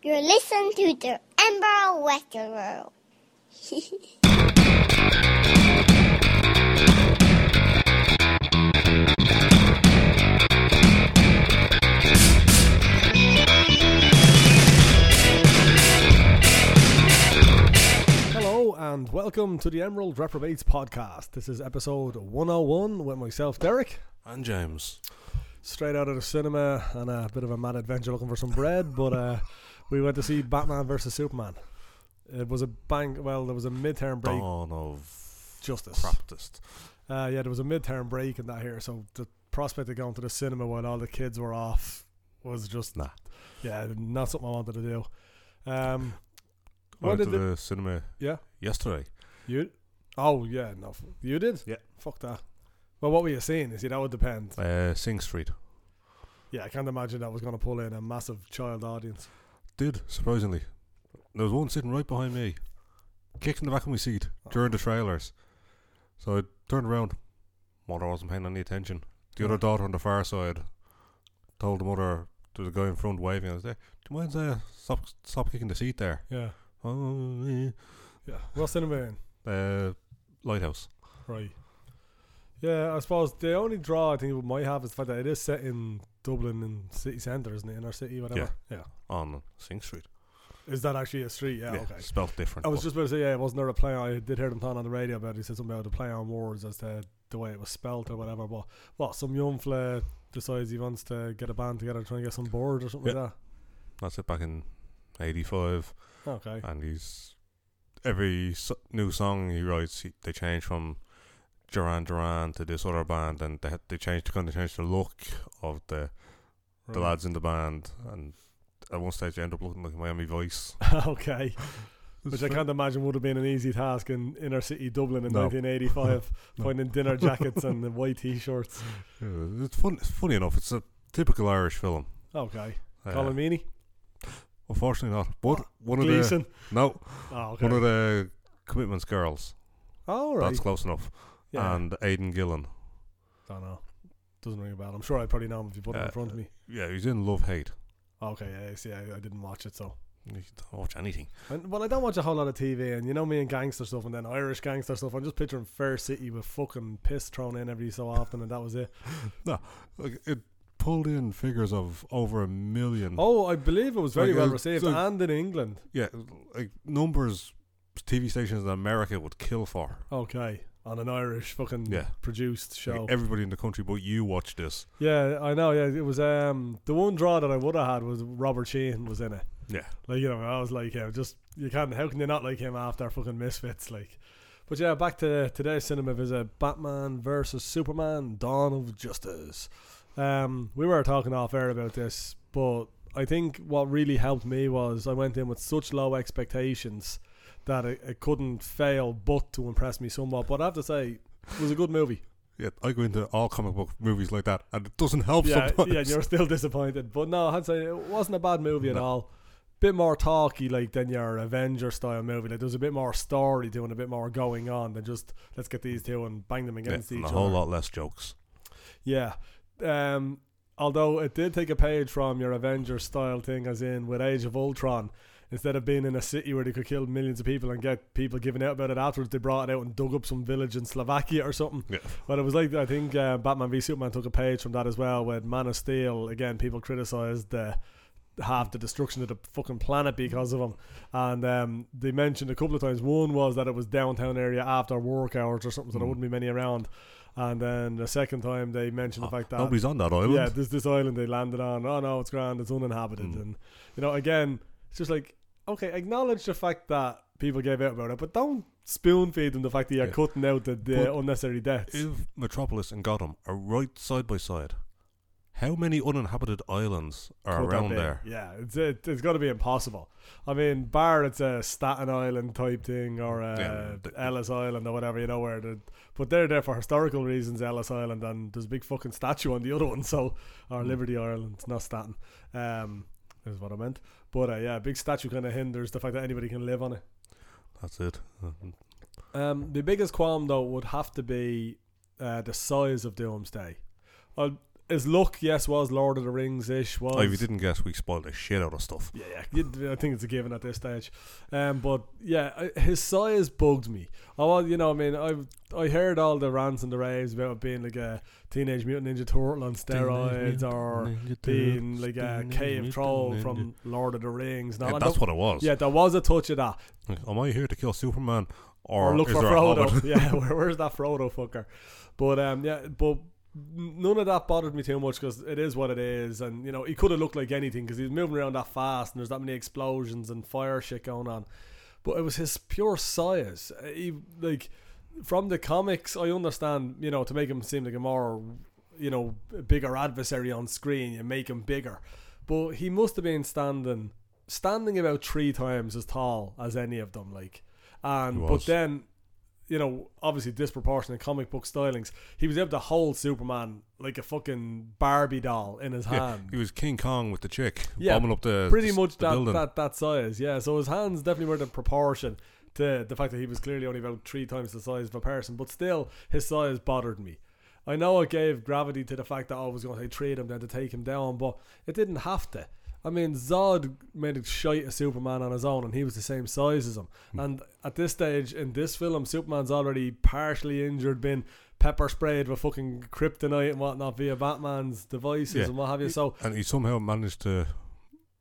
You're listening to the Ember Western World. Hello and welcome to the Emerald Reprobates podcast. This is episode 101 with myself, Derek. And James. Straight out of the cinema and a bit of a mad adventure looking for some bread, but uh, we went to see Batman versus Superman. It was a bang. Well, there was a midterm break. Dawn of Justice. Craptist. Uh, yeah, there was a midterm break in that here, so the prospect of going to the cinema while all the kids were off was just Nah. yeah, not something I wanted to do. Um, I went to the, the cinema yeah yesterday. you? Oh yeah, no, you did. Yeah. fuck that. Well, what were you seeing? You see, that would depend. Uh, Sing Street. Yeah, I can't imagine that was going to pull in a massive child audience. Did, surprisingly. There was one sitting right behind me, kicking the back of my seat during the trailers. So I turned around. Mother wasn't paying any attention. The other daughter on the far side told the mother, there was a guy in front waving. I was there. Do you mind uh, stop, stop kicking the seat there? Yeah, Oh, eh. yeah. What cinema in? uh, Lighthouse. Right. Yeah, I suppose the only draw I think it might have is the fact that it is set in Dublin in city centre, isn't it? Inner city, whatever. Yeah. yeah. on Sing Street. Is that actually a street? Yeah. okay. Spelled different. I was just about to say, yeah, wasn't there a play on? I did hear them talking on the radio about it. He said something about the play on words as to the way it was spelt or whatever. But what, some young fella decides he wants to get a band together trying to and get some board or something like that? That's it back in 85. Okay. And he's. Every so- new song he writes, he, they change from Duran Duran to this other band, and they, they change to kind of change the look of the, the lads in the band. And at one stage, they end up looking like Miami Vice. okay. Which I can't imagine would have been an easy task in inner city Dublin in No. 1985, No. finding dinner jackets and the white t-shirts. Yeah, it's fun. It's funny enough. It's a typical Irish film. Okay. Uh, Colm Meaney, unfortunately, not. But one of the no, Oh, okay. one of the Commitments girls. All right. That's close enough. Yeah. And Aidan Gillen. I don't know. Doesn't ring a bell. I'm sure I'd probably know him if you put him in Uh, front of me. Yeah, he's in Love Hate. Okay, yeah, see, I, I didn't watch it, so. You don't watch anything. And, well, I don't watch a whole lot of TV, and you know me and gangster stuff, and then Irish gangster stuff. I'm just picturing Fair City with fucking piss thrown in every so often, and that was it. Like it pulled in figures of over a million. Oh, I believe it was very Like, well uh, received, and in England. Yeah, like numbers TV stations in America would kill for. Okay, on an Irish fucking Yeah. produced show. Like, everybody in the country, but you watch this. yeah, I know. Yeah, it was um the one draw that I would have had was Robert Sheehan was in it. Yeah, Like you know, I was like, yeah, just you can't. How can you not like him after fucking Misfits? Like, but yeah, back to today's cinema visit: Batman versus Superman: Dawn of Justice. Um, we were talking off air about this, but I think what really helped me was I went in with such low expectations that it, it couldn't fail but to impress me somewhat. But I have to say, it was a good movie. yeah. I go into all comic book movies like that, and it doesn't help yeah, sometimes. yeah, you're still disappointed. But no, I'd say it wasn't a bad movie at No. all. Bit more talky like than your Avenger style movie. Like there's a bit more story doing a bit more going on than just let's get these two and bang them against and each other. a other. whole lot less jokes. Yeah. Um although it did take a page from your Avenger style thing as in with Age of Ultron. Instead of being in a city where they could kill millions of people and get people giving out about it afterwards, they brought it out and dug up some village in Slovakia or something. Yeah. Well, it was like I think uh, Batman v Superman took a page from that as well. With Man of Steel, again, people criticised the half the destruction of the fucking planet because of him, and um, they mentioned a couple of times. One was that it was downtown area after work hours or something, so there Mm. wouldn't be many around. And then the second time they mentioned the Oh, fact that Nobody's on that island. yeah, there's this island they landed on. Oh no, it's grand. It's uninhabited, Mm. and you know, again, it's just like okay, acknowledge the fact that people gave out about it, but don't spoon feed them the fact that you're Yeah. cutting out the, the But unnecessary deaths. If Metropolis and Gotham are right side by side, how many uninhabited islands are Could around there? Yeah, it's it, it's got to be impossible. I mean, bar it's a Staten Island type thing or a Yeah, the- Ellis Island or whatever, you know where the but they're there for historical reasons. Ellis Island and there's a big fucking statue on the other one, so or Mm. Liberty Island, not Staten. Um, is what I meant. But uh, yeah, big statue kind of hinders the fact that anybody can live on it. That's it. Um, the biggest qualm though would have to be uh, the size of Doomsday. Well, his look, yes, was Lord of the Rings ish. Was Oh, if you didn't guess, we spoiled the shit out of stuff. Yeah, yeah. I think it's a given at this stage. Um, but yeah, his size bugged me. I was, you know, I mean, I I heard all the rants and the raves about it being like a Teenage Mutant Ninja Turtle on steroids or being like a cave troll from Lord of the Rings. and all Yeah, that. that's what it was. Yeah, there was a touch of that. Like, Am I here to kill Superman? Or, Or, look for Frodo. yeah, where, where's that Frodo fucker? But um, yeah, but none of that bothered me too much because it is what it is, and you know he could have looked like anything because he was moving around that fast, and there's that many explosions and fire shit going on. But it was his pure size. Uh, He like from the comics, I understand. You know, to make him seem like a more you know bigger adversary on screen, you make him bigger. But he must have been standing standing about three times as tall as any of them. Like, and but then you know, obviously disproportionate comic book stylings. He was able to hold Superman like a fucking Barbie doll in his Yeah, hand. he was King Kong with the chick Yeah, bombing up the Pretty much the that, building. that that size, yeah. So his hands definitely were the proportion to the fact that he was clearly only about three times the size of a person, but still his size bothered me. I know it gave gravity to the fact that I was going to trade him then to take him down, but it didn't have to. I mean, Zod made a shite of Superman on his own, and he was the same size as him. Hmm. And at this stage in this film, Superman's already partially injured, been pepper sprayed with fucking kryptonite and whatnot via Batman's devices Yeah. and what have you. So and he somehow managed to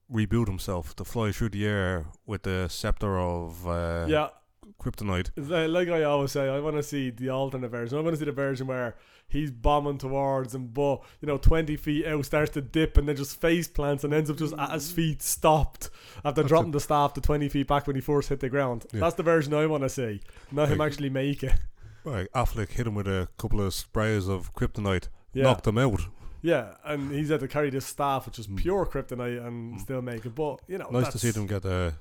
rebuild himself to fly through the air with the scepter of uh, yeah, kryptonite. Like like I always say, I want to see the alternate version. I want to see the version where he's bombing towards and but you know twenty feet out starts to dip and then just face plants and ends up just at his feet stopped after That's dropping the staff to twenty feet back when he first hit the ground. Yeah. That's the version I want to see. Not him actually make it. Right, Affleck hit him with a couple of sprays of kryptonite, Yeah, knocked him out. yeah, and he's had to carry this staff which is Mm. pure kryptonite and Mm. still make it. But you know, nice to see them get a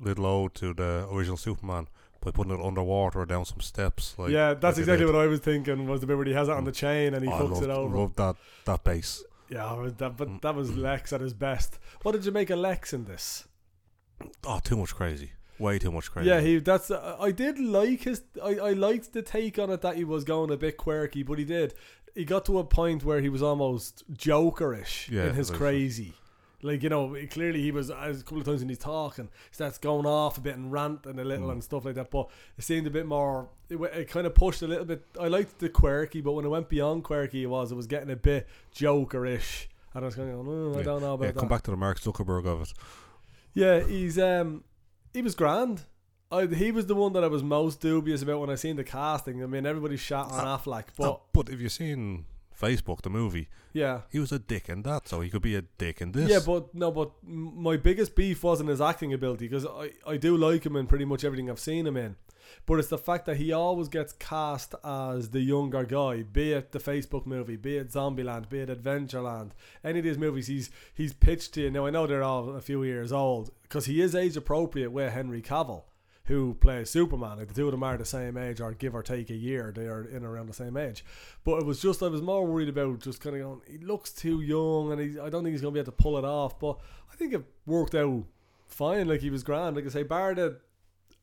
little ode to the original Superman by putting it underwater or down some steps. Like yeah, that's like exactly what I was thinking. Was the bit where he has it on the chain and he I loved, it over. loved that that base. Yeah, that, but Mm. that was Lex at his best. What did you make of Lex in this? Oh, too much crazy. Way too much crazy. Yeah, he. That's. Uh, I did like his. I, I liked the take on it that he was going a bit quirky, but he did. He got to a point where he was almost Jokerish Yeah, in his crazy. Like you know, clearly he was as a couple of times when he's talking, starts going off a bit and ranting a little Mm. and stuff like that. But it seemed a bit more. It, it kind of pushed a little bit. I liked the quirky, but when it went beyond quirky, it was it was getting a bit Jokerish, and I was kind of going, oh, I Yeah. don't know about yeah, that. come back to the Mark Zuckerberg of it. Yeah, he's um he was grand. I, he was the one that I was most dubious about when I seen the casting. I mean, everybody shot on Affleck, but Oh, but if you've seen Facebook, the movie, yeah, he was a dick in that, so he could be a dick in this. yeah, but no, but my biggest beef wasn't his acting ability because I I do like him in pretty much everything I've seen him in, but it's the fact that he always gets cast as the younger guy, be it the Facebook movie, be it Zombieland, be it Adventureland, any of these movies he's he's pitched to you. Now I know they're all a few years old because he is age appropriate with Henry Cavill. Who plays Superman. Like the two of them are the same age, or give or take a year. They are in around the same age. But it was just I was more worried about just kind of going. He looks too young, and he, I don't think he's going to be able to pull it off. But I think it worked out fine. Like he was grand. Like I say, bar the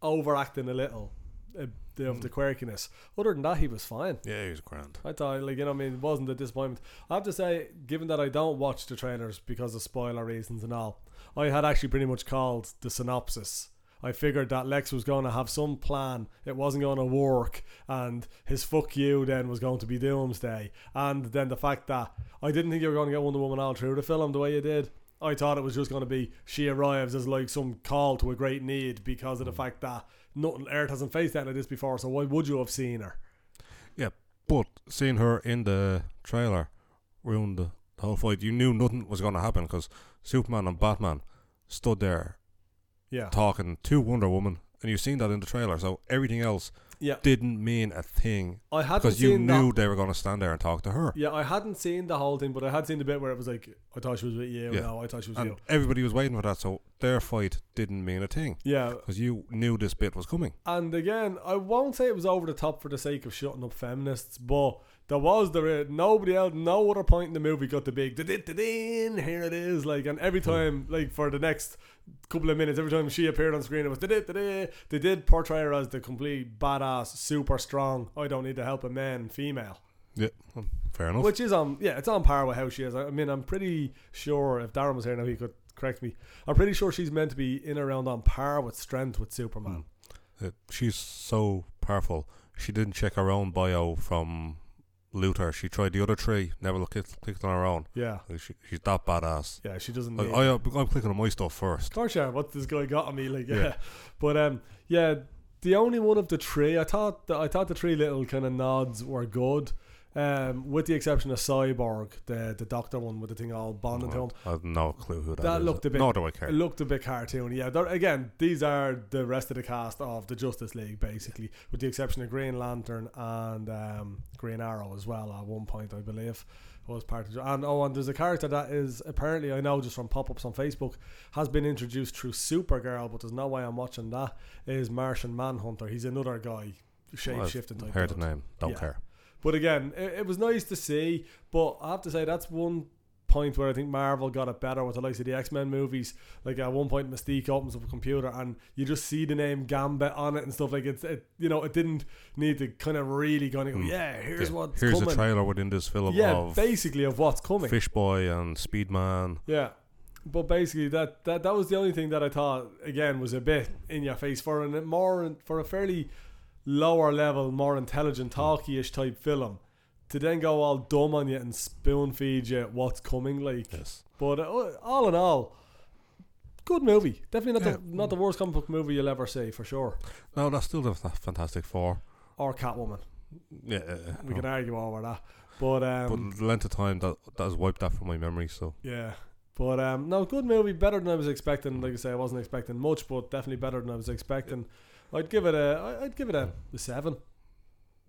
overacting a little. Uh, of the quirkiness. Other than that, he was fine. Yeah, he was grand. I thought, like, you know, I mean, it wasn't a disappointment. I have to say, given that I don't watch the trailers because of spoiler reasons and all, I had actually pretty much called the synopsis. I figured that Lex was going to have some plan. It wasn't going to work, and his fuck you then was going to be Doomsday. And then the fact that I didn't think you were going to get Wonder Woman all through the film the way you did. I thought it was just going to be she arrives as like some call to a great need because of the mm. fact that nothing Earth hasn't faced that like this before. So why would you have seen her? Yeah, but seeing her in the trailer ruined the whole fight. You knew nothing was going to happen because Superman and Batman stood there Yeah, talking to Wonder Woman, and you've seen that in the trailer. So everything else yeah. didn't mean a thing I hadn't because you knew that. they were going to stand there and talk to her. Yeah, I hadn't seen the whole thing, but I had seen the bit where it was like, I thought she was with you. Yeah. No, I thought she was And you. everybody was waiting for that, so their fight didn't mean a thing Yeah, because you knew this bit was coming. and again, I won't say it was over the top for the sake of shutting up feminists, but there was the nobody else, no other point in the movie got the big da-din, here it is, like, and every time, like, for the next couple of minutes, every time she appeared on screen, it was They did portray her as the complete badass, super strong. I don't need the help of men, female. Yeah, fair enough. which is on yeah, it's on par with how she is. I mean, I'm pretty sure if Darren was here now, he could correct me. I'm pretty sure she's meant to be in around on par with strength with Superman. Uh, she's so powerful. She didn't check her own bio from Luthor. She tried the other three, never looked at, clicked on her own. Yeah, Like, She, she's that badass. yeah, she doesn't. Like, need- I, I'm clicking on my stuff first. Of course, yeah. What this guy got on me, like, yeah. Yeah. But um, yeah, the only one of the three, I thought, the, I thought the three little kind of nods were good. Um, with the exception of Cyborg, the the doctor one with the thing all bonded to him. I have no clue who that That is. looked a bit- Nor do I care. It looked a bit cartoony. Yeah, again, these are the rest of the cast of the Justice League, basically, with the exception of Green Lantern and um, Green Arrow as well. At one point, I believe, was part of. And oh, and there's a character that is apparently I know just from pop-ups on Facebook has been introduced through Supergirl, but there's no way I'm watching that. Is Martian Manhunter? He's another guy, shape I've shifting type. Heard the name. Don't Yeah. care. But again, it, it was nice to see. But I have to say that's one point where I think Marvel got it better with the likes of the X Men movies. Like at one point, Mystique opens up a computer and you just see the name Gambit on it and stuff like it's it. You know, it didn't need to kind of really kind of go. Mm. Yeah, here's Yeah. what's Here's coming. a trailer within this film yeah, basically of what's coming. Fishboy and Speedman. Yeah. But basically, that, that that was the only thing that I thought again was a bit in your face for a more for a fairly lower level, more intelligent, talky-ish type film. To then go all dumb on you and spoon feed you what's coming, like. Yes. But uh, all in all, good movie. Definitely not Yeah. the not the worst comic book movie you'll ever see for sure. No, that's still the Fantastic Four. Or Catwoman. Yeah. uh, We no. can argue over that. But um, but the length of time that that has wiped that from my memory. So Yeah. But um, no, good movie, better than I was expecting. Like I say, I wasn't expecting much, but definitely better than I was expecting. I'd give it a I'd give it a, a seven.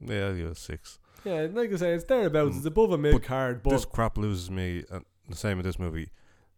yeah, yeah, six. Yeah, like I say, it's thereabouts. It's mm. above a mid card, but this crap loses me. And the same with this movie.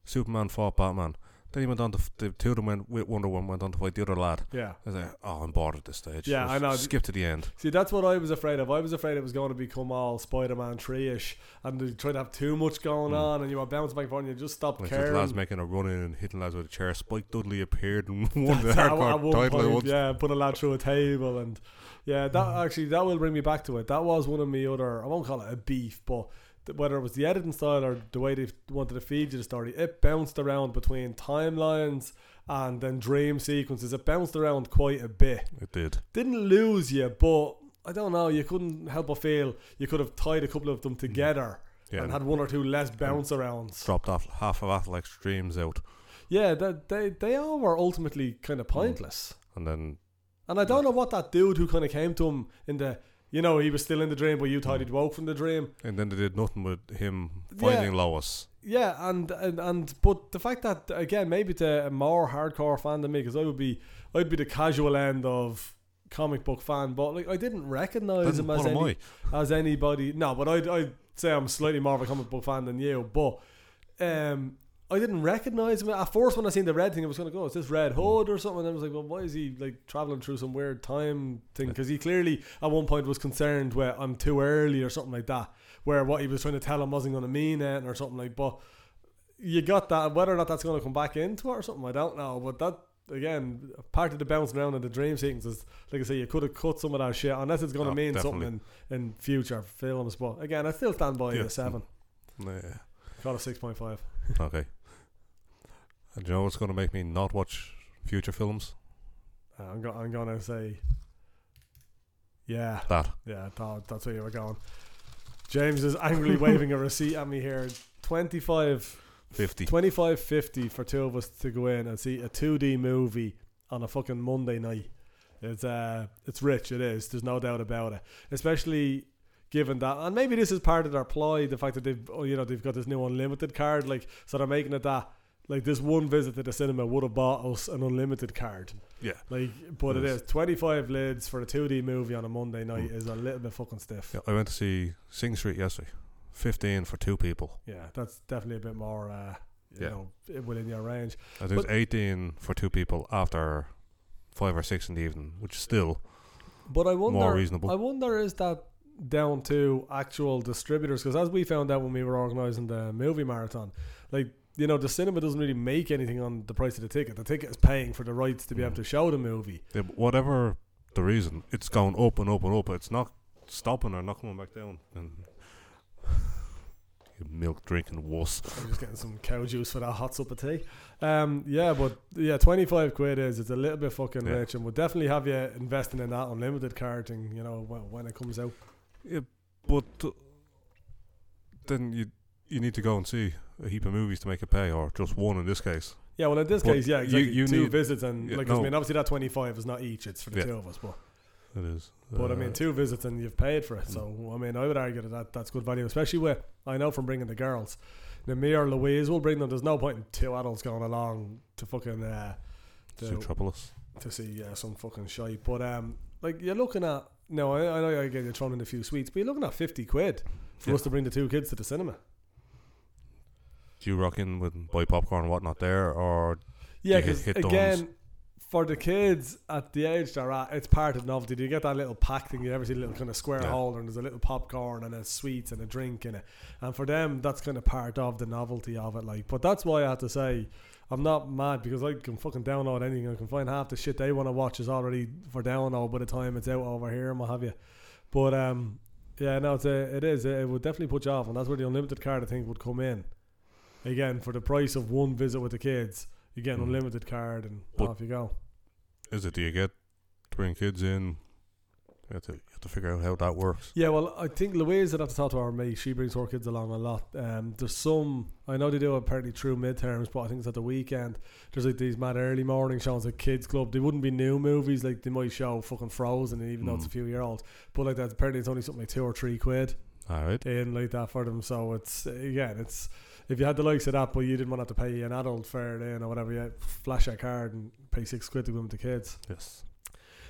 Superman fought Batman. Then he went on to f- the two of them went with Wonder Woman went on to fight the other lad. yeah. I was like, oh, I'm bored at this stage. Yeah, Just I know. Skip to the end. See, that's what I was afraid of. I was afraid it was going to become all Spider-Man three-ish, and they tried to have too much going Mm. on, and you were bouncing back and forth, and you just stopped Like caring. lads making a run in and hitting lads with a chair. Spike Dudley appeared and won the hardcore title. point, yeah, put a lad through a table, and yeah, that actually that will bring me back to it. That was one of my other. I won't call it a beef, but whether it was the editing style or the way they wanted to feed you the story, it bounced around between timelines and then dream sequences. It bounced around quite a bit. It did. Didn't lose you, but I don't know. You couldn't help but feel you could have tied a couple of them mm. together Yeah, and had one or two less bounce arounds. dropped off half of Affleck's dreams out, Yeah, that they they all were ultimately kind of mm. pointless. and then And I don't know what that dude who kind of came to him in the, you know, he was still in the dream, but you thought he'd woke from the dream. and then they did nothing with him Yeah. finding Lois. Yeah, and, and and but the fact that again, maybe to a more hardcore fan than me, because I would be, I'd be the casual end of comic book fan, but like I didn't recognize him as any, as anybody. No, but I'd I'd say I'm slightly more of a comic book fan than you, but um. I didn't recognize him at first when I seen the red thing. I was gonna go, "Is this Red Hood or something?" And I was like, "Well, why is he like traveling through some weird time thing?" Because he clearly at one point was concerned with I'm too early or something like that. Where what he was trying to tell him wasn't gonna mean it or something like. But you got that. Whether or not that's gonna come back into it or something, I don't know. But that again, part of the bouncing around in the dream sequences, like I say, you could have cut some of that shit unless it's gonna Oh, mean definitely. something in, in future films. But again, I still stand by Yeah. the seven. Yeah. Call it six point five. Okay. And do you know what's going to make me not watch future films? Uh, I'm, go- I'm gonna say, yeah, That. yeah, that, that's where you were going. James is angrily waving a receipt at me here. 25, 50. 25 50 for two of us to go in and see a 2D movie on a fucking Monday night. It's uh, it's rich. It is. There's no doubt about it. Especially given that, and maybe this is part of their ploy. The fact that they've, oh, you know, they've got this new unlimited card, like so they're making it that. Like this one visit to the cinema would have bought us an unlimited card. Yeah. Like, but it is 25 lids for a 2D movie on a Monday night is a little bit fucking stiff. Yeah, I went to see Sing Street yesterday. 15 for two people. Yeah, that's definitely a bit more, uh, you Yeah. know, within your range. I think it's 18 for two people after 5 or 6 in the evening, which is still But I wonder, more reasonable. I wonder is that down to actual distributors? Because as we found out when we were organising the movie marathon, like you know, the cinema doesn't really make anything on the price of the ticket. The ticket is paying for the rights to be able Mm. to show the movie. Yeah, whatever the reason, it's going up and up and up. It's not stopping or not coming back down. And milk drinking wuss. I'm just getting some cow juice for that hot sup of tea. Um, yeah, but yeah, 25 quid is it's a little bit fucking Yeah. rich, and we'll definitely have you investing in that unlimited card thing. You know when, when it comes out. Yeah, But uh, then you you need to go and see a heap of movies to make it pay, or just one in this case. Yeah, well in this But case, yeah, exactly. you two need- visits and Yeah, like 'cause I no. mean, obviously that 25 is not each; it's for the Yeah. two of us. But It is. but I Uh, mean, two visits and you've paid for it. So I mean, I would argue that, that that's good value, especially with I know from bringing the girls. Now, me or Louise will bring them. There's no point in two adults going along to fucking uh, to, Zootropolis. to see uh, some fucking shite. But um, like you're looking at no, I, I know again you're throwing in a few sweets, but you're looking at fifty quid for Yeah. us to bring the two kids to the cinema. Do you rock in with buy popcorn and whatnot there, or Yeah, because those. again, for the kids at the age they're at, it's part of novelty. Do you get that little pack thing? You ever see a little kind of square Yeah. holder and there's a little popcorn and a sweets and a drink in it? And for them, that's kind of part of the novelty of it. Like, but that's why I have to say. I'm not mad because I can fucking download anything. I can find half the shit they want to watch is already for download by the time it's out over here and what have you. But um, yeah, no, it's a, it is. It would definitely put you off, and that's where the unlimited card I think would come in. Again, for the price of one visit with the kids, you get an Mhm. unlimited card and But- off you go. is it? Do you get to bring kids in? You have to, you have to figure out how that works. Yeah, well, I think Louise would have to talk to our mate. She brings her kids along a lot. Um, there's some I know they do apparently through midterms, but I think it's at the weekend. There's like these mad early morning shows at Kids Club. They wouldn't be new movies like they might show fucking Frozen, even though it's a Mm. few year old. But like that, apparently it's only something like two or three quid All right. in like that for them. So it's again, it's if you had the likes of that, but you didn't want to have to pay an adult fare in or whatever, you flash a card and pay six quid to go with the kids. Yes.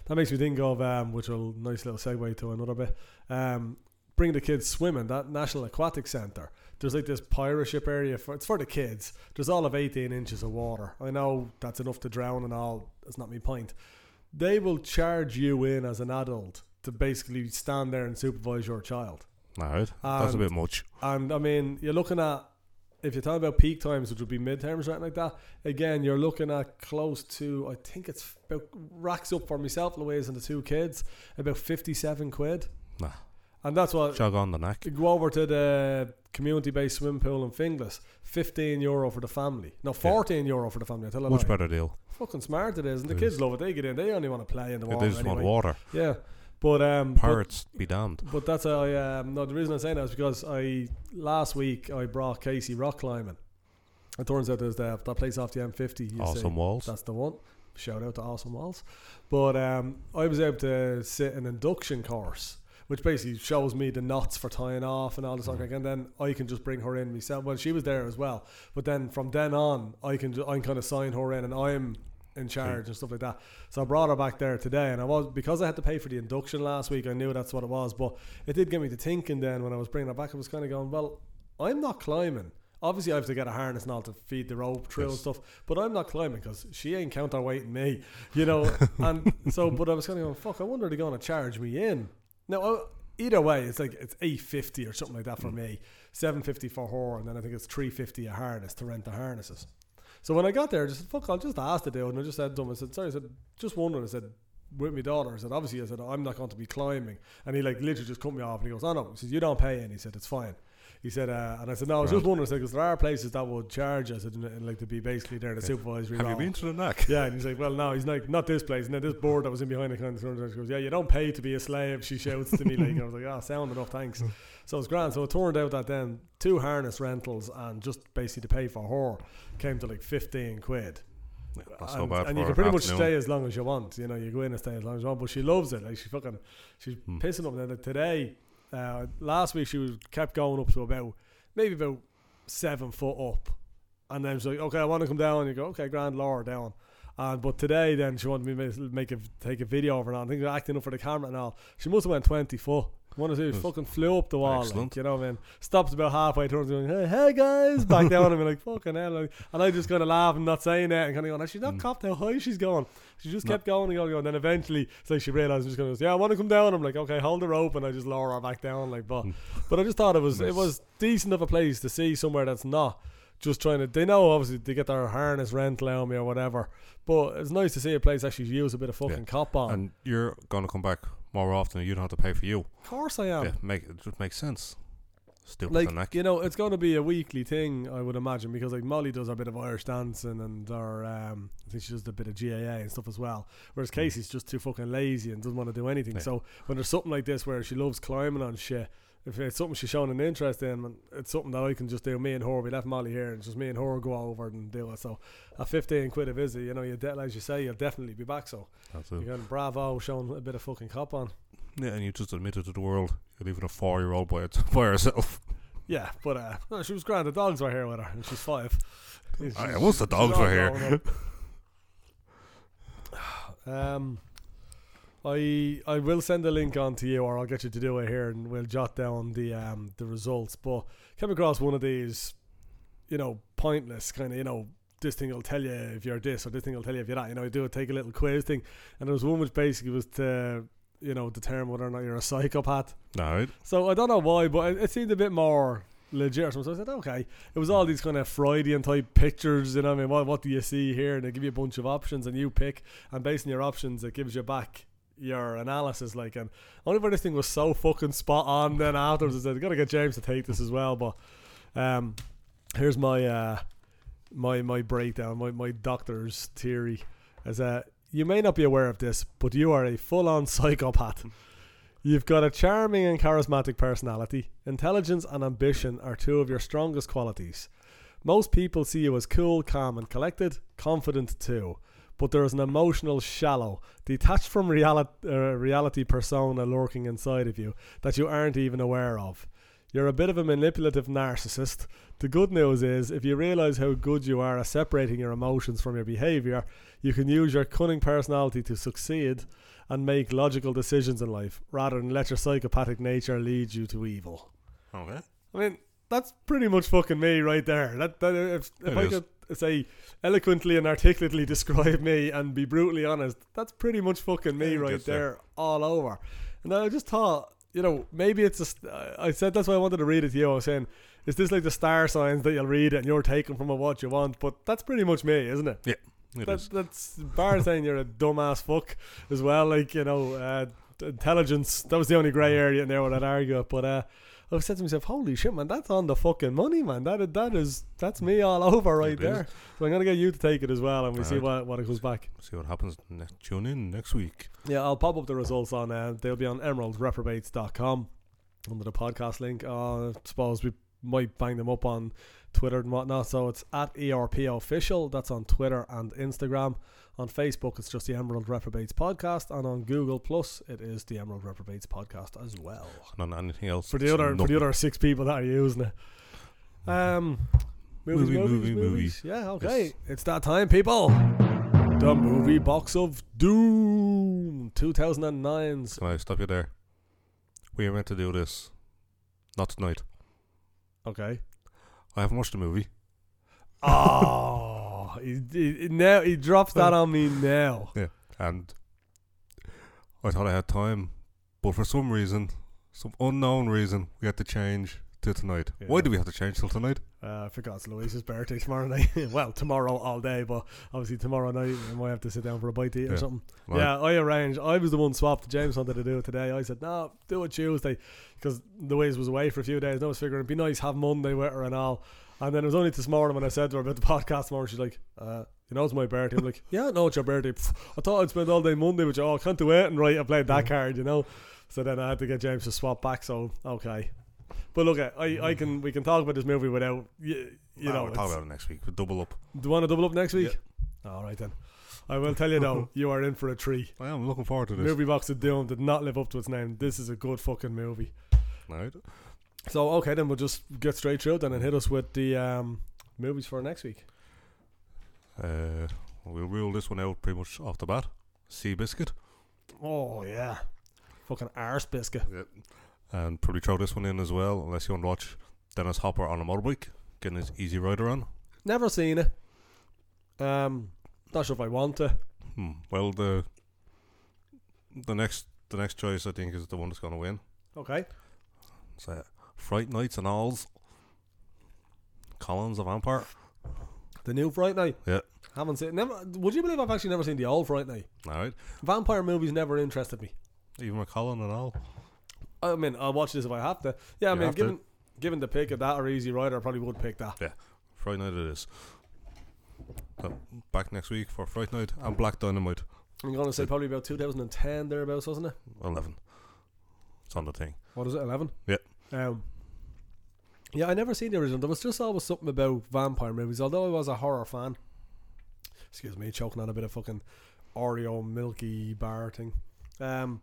That makes me think of um, which will nice little segue to another bit. Um, bring the kids swimming. That National Aquatic Centre. There's like this pirate ship area for it's for the kids. There's all of 18 inches of water. I know that's enough to drown and all. That's not my point. They will charge you in as an adult to basically stand there and supervise your child. All right. That's a bit much. And I mean, you're looking at if you're talking about peak times, which would be midterms, right like that. Again, you're looking at close to I think it's about racks up for myself, Louise, and the two kids about fifty-seven quid. Nah. And that's what Jog on the NAC. go over to the community-based swim pool in Finglas. Fifteen euro for the family. No, fourteen euro for the family. I tell you Much better deal. Fucking smart it is, and the It kids is. love it. They get in. They only want to play in the They water. just want water. Yeah, but um, but- Pirates be damned. but that's how I um, no. The reason I'm saying that is because I last week I brought Casey rock climbing. It turns out there's the, that place off the M50. You Awesome see. walls. That's the one. Shout out to Awesome Walls. But um, I was able to sit an induction course, which basically shows me the knots for tying off and all this Mhm. And then I can just bring her in myself. Well, she was there as well. But then from then on, I can I can kind of sign her in, and I'm in charge and stuff like that. So I brought her back there today, and I was because I had to pay for the induction last week. I knew that's what it was, but it did get me to thinking. Then when I was bringing her back, I was kind of going, well, I'm not climbing. Obviously, I have to get a harness and all to feed the rope and Yes. stuff, but I'm not climbing because she ain't counterweighting me, you know. and so, but I was kind of going, fuck. I wonder if they're going to charge me in. Now, uh, either way, it's like it's eight fifty or something like that for Mm. me, seven fifty for her, and then I think it's three fifty a harness to rent the harnesses. So when I got there, I just said, fuck, I'll just ask the dude. And I just said to him, I said, sorry, I said, just wondering. I said, with my daughter, I said, obviously, I said, I'm not going to be climbing. And he like literally just cut me off and he goes, oh no. He said, you don't pay in. He said, it's fine. He said, uh, and I said, no, I was just wondering, because there are places that would charge us, and, and like to be basically there, to Yeah. supervisory Have you role. been to the NAC? Yeah, and he's like, well, no, he's like, not this place. And then this board that was in behind the kind of goes, yeah, you don't pay to be a slave. She shouts to me like, and I was like, oh, sound enough, thanks. so it's grand. So it turned out that then two harness rentals and just basically to pay for her came to like fifteen quid. That's and, so bad and you can pretty much stay as long as you want. You know, you go in and stay as long as you want. But she loves it. Like she fucking, she's Hmm. pissing up. Now that today, uh, last week she was kept going up to about maybe about seven foot up, and then she's like, "Okay, I want to come down." And You go, "Okay, grand, lower down." And but today, then she wanted me to make, a take a video of her. And I think they're acting up for the camera and all. She must have went twenty foot. One or two, fucking flew up the wall. Like, you know, man. Stops about halfway, turns going, "Hey, hey guys!" Back down and be like, "Fucking hell!" Like, and I just kind of laugh and not saying that, and kind of going, "She's not Mm. copped how high she's going." She just No. kept going and going, and going. Then eventually, it's like she realized, she's going, to go, "Yeah, I want to come down." I'm like, "Okay, hold the rope," and I just lower her back down. Like, but, Mm. but I just thought it was it was decent of a place to see somewhere that's not just trying to. They know obviously they get their harness rental out me or whatever, but it's nice to see a place actually use a bit of fucking cop on. And you're going to come back more often. You don't have to pay for you. of course, I am. yeah, make it just makes sense. Stupid like the NAC. you know, it's going to be a weekly thing, I would imagine, because like Molly does a bit of Irish dancing and or um, I think she does a bit of GAA and stuff as well. Whereas Casey's just too fucking lazy and doesn't want to do anything. Yeah. So when there's something like this where she loves climbing on shit. If it's something she's showing an interest in, it's something that I can just do. Me and her, we left Molly here, and just me and her go over and do it. So, at fifteen quid a visit, you know, you de- as you say, you'll definitely be back. So, That's you it. got bravo, showing a bit of fucking cop on. Yeah, and you just admitted to the world you're leaving a four year old by, it- by herself. Yeah, but uh, no, she was grand. The dogs were here with her, and she's five. She's- once the dogs were here. um, I I will send a link on to you, or I'll get you to do it here, and we'll jot down the um the results. But came across one of these, you know, pointless kind of you know. This thing will tell you if you're this, or this thing will tell you if you're that. You know, you do it, take a little quiz thing, and there was one which basically was to, you know, determine whether or not you're a psychopath. Alright. So I don't know why, but it, it seemed a bit more legit. or something. So I said, okay. It was all these kind of Freudian type pictures, you know. I mean, what what do you see here? And they give you a bunch of options, and you pick. And based on your options, it gives you back your analysis. Like, and only for this thing was so fucking spot on. Then afterwards, I said, got to get James to take this as well. But um, here's my uh, my my breakdown, my my doctor's theory, is that you may not be aware of this, but you are a full on psychopath. You've got a charming and charismatic personality. Intelligence and ambition are two of your strongest qualities. Most people see you as cool, calm, and collected, confident too. But there is an emotional, shallow, detached from reality, uh, reality persona lurking inside of you that you aren't even aware of. You're a bit of a manipulative narcissist. The good news is, if you realize how good you are at separating your emotions from your behavior, you can use your cunning personality to succeed and make logical decisions in life rather than let your psychopathic nature lead you to evil. Okay. I mean, that's pretty much fucking me right there. That, that if, if I is. could say eloquently and articulately describe me and be brutally honest, that's pretty much fucking me Yeah, right there. there, all over. And I just thought, you know, maybe it's just. I said that's why I wanted to read it to you. I was saying, is this like the star signs that you'll read it and you're taking from it what you want? But that's pretty much me, isn't it? It That, is. that's bar saying you're a dumbass fuck as well. Like you know, uh, intelligence. That was the only grey area in there where I'd argue. it. But uh, I said to myself, "Holy shit, man! That's on the fucking money, man. That that is that's me all over right It is. there." So I'm gonna get you to take it as well, and we see Alright. what what it comes back. See what happens. Ne- tune in next week. Yeah, I'll pop up the results on. Uh, they'll be on emeraldreprobates.com under the podcast link. Uh, I suppose we might bang them up on Twitter and whatnot. So it's at ERP official. That's on Twitter and Instagram. On Facebook, it's just the Emerald Reprobates podcast, and on Google Plus, it is the Emerald Reprobates podcast as well. And on anything else. For the other for the other six people that are using it. Um, movies, Movie, movies, movie, movies. movies. Yeah, okay. Yes. It's that time, people. The movie box of doom, 2009's. Can I stop you there? We are meant to do this. Not tonight. Okay. I haven't watched the movie. Oh, he, he, now he drops that oh. on me now. Yeah, and I thought I had time. But for some reason, some unknown reason, we had to change to tonight. Why do we have to change till tonight? Uh, I forgot it's Louise's birthday tomorrow night. well, tomorrow all day, but obviously tomorrow night I might have to sit down for a bite to eat or something. Right. Yeah, I arranged. I was the one swapped. James wanted to do it today. I said, no, do it Tuesday because Louise was away for a few days. And I was figuring it'd be nice have Monday with her and all. And then it was only this morning when I said to her about the podcast tomorrow, she's like, uh, you know it's my birthday. I'm like, yeah, no, it's your birthday. Pff, I thought I'd spend all day Monday with you. Oh, I can't do it. And right, I played that Yeah. card, you know. So then I had to get James to swap back. So, okay. But look, I, I can we can talk about this movie without you, you know. we'll talk about it next week. We'll double up. do you want to double up next week? All right then. I will tell you though, you are in for a treat. I am looking forward to this. Movie Box of Doom did not live up to its name. This is a good fucking movie. Right. So okay, then we'll just get straight through it then and hit us with the um, movies for next week. Uh, we'll rule this one out pretty much off the bat. Seabiscuit. Oh yeah, fucking arse biscuit. Yep. And probably throw this one in as well, unless you want to watch Dennis Hopper on a motorbike, getting his Easy Rider on. Never seen it. Um, not sure if I want to. Hmm. Well, the the next the next choice I think is the one that's going to win. Okay. It's uh, Fright Nights and Alls. Collins, a vampire. The new Fright Night. Yeah. Haven't seen. Never. Would you believe I've actually never seen the old Fright Night? All right. Vampire movies never interested me. Even with Colin and all. I mean, I'll watch this if I have to. Yeah, I You mean, have to. given given the pick of that or Easy Rider, I probably would pick that. Yeah, Fright Night it is. So, back next week for Fright Night and Black Dynamite I'm going to say probably about 2010 thereabouts, wasn't it? 11. It's on the thing. What is it, 11? Yeah. Um, yeah, I never seen the original. There was just always something about vampire movies, although I was a horror fan. Excuse me, choking on a bit of fucking Oreo milky bar thing. Um,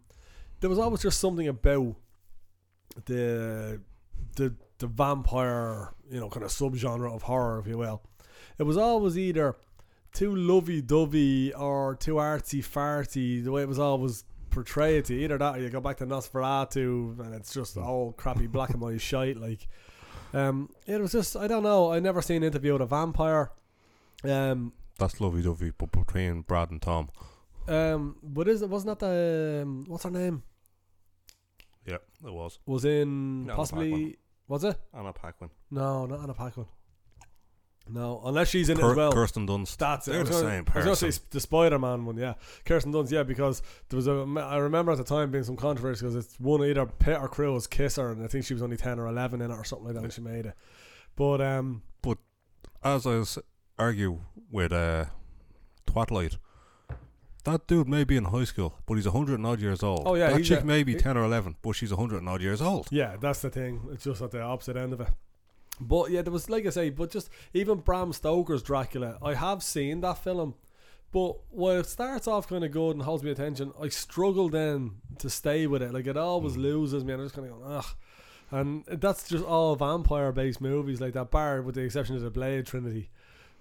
there was always just something about the the the vampire, you know, kind of subgenre of horror, if you will. It was always either too lovey dovey or too artsy farty. The way it was always portrayed to you. either that or you go back to Nosferatu and it's just all crappy black and white shite. Like, um, it was just I don't know. I never seen an interview with a vampire. Um, That's lovey dovey, but between Brad and Tom. um, but is it wasn't that the um, what's her name? Yeah, it was. Was in Anna possibly Paquin. was it? Anna Paquin. No, not Anna Paquin. No, unless she's in it as well. Kirsten Dunst. That's it. They're I was the gonna- same I was going to say the Spider Man one, yeah. Kirsten Dunst, yeah, because there was a. I remember at the time being some controversy because it's one either Pitt or Cruise kiss her, and I think she was only 10 or 11 in it or something like that when she made it. But, um, But As I was argue with uh, Twatlight, that dude may be in high school, but he's a hundred and odd years old. Oh, yeah, that he's chick a- may be he- ten or eleven, but she's a hundred and odd years old. yeah, that's the thing. It's just at the opposite end of it. But yeah, there was, like I say, but just even Bram Stoker's Dracula, I have seen that film. But while it starts off kind of good and holds me attention, I struggle then to stay with it. Like it always loses me, and I'm just kind of going, ugh. And that's just all vampire-based movies like that, bar with the exception of the Blade Trinity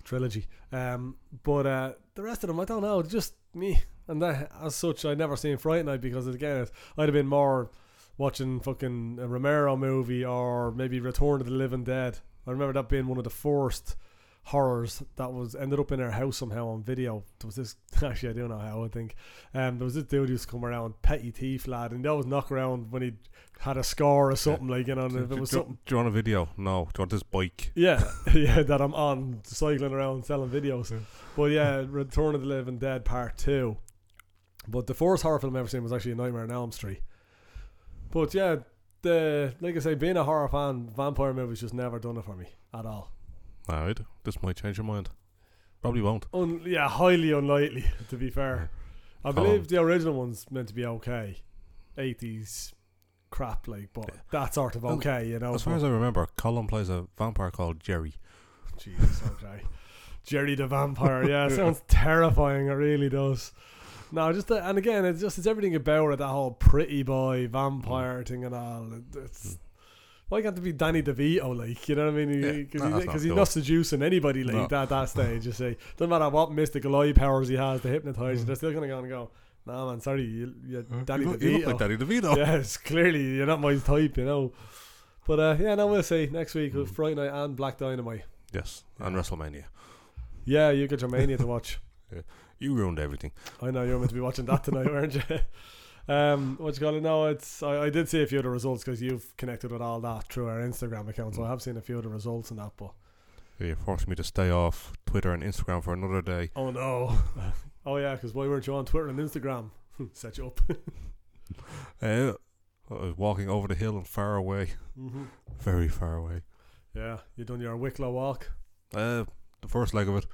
trilogy. Um, but uh, the rest of them, I don't know, just me. And that, as such, I never seen Fright Night because again, I'd have been more watching fucking a Romero movie or maybe Return of the Living Dead. I remember that being one of the first horrors that was ended up in our house somehow on video. There was this actually I don't know how I think. Um there was this dude who used to come around, petty thief lad, and he always knock around when he had a score or something like you know, and Do, if it was do- something do you want a video? No. Do you want this bike? yeah, yeah, that I'm on cycling around selling videos. But yeah, Return of the Living Dead Part Two. But the first horror film I've ever seen was actually A Nightmare on Elm Street. But yeah, the like I say, being a horror fan, vampire movies just never done it for me at all. Alright, this might change your mind. Probably won't. Un- yeah, highly unlikely to be fair. I believe the original one's meant to be okay, eighties crap like, but that's sort of okay, you know. As far as I remember, Colin plays a vampire called Jerry. Jesus, okay. Jerry the vampire, yeah, it sounds terrifying. It really does. No, just the, and again, it's just it's everything about it. That whole pretty boy vampire mm. thing and all. It- It's mm. Why can't it be Danny DeVito? Like you know what I mean? Yeah, Because no, he's, not he's not seducing anybody like No. that at that stage. You see, doesn't matter what mystical eye powers he has to hypnotize. Mm. They're still gonna go and go. Nah, man, sorry, you, you Danny you, look, DeVito. you look like Danny DeVito. Yes, clearly you're not my type, you know. But uh, yeah, no, we'll see next week with Mm. Fright Night and Black Dynamite. Yes, and WrestleMania. Yeah, you got your mania to watch. You ruined everything. I know you're meant to be watching that tonight, weren't you? Um, what you call it? No, it's I, I did see a few of the results because you've connected with all that through our Instagram account, so I have seen a few of the results and that. But You forced me to stay off Twitter and Instagram for another day. oh no, oh yeah, because why weren't you on Twitter and Instagram? Set you up. Uh, I was walking over the hill and far away, hmm very far away. Yeah, you done your Wicklow walk. Uh, the first leg of it.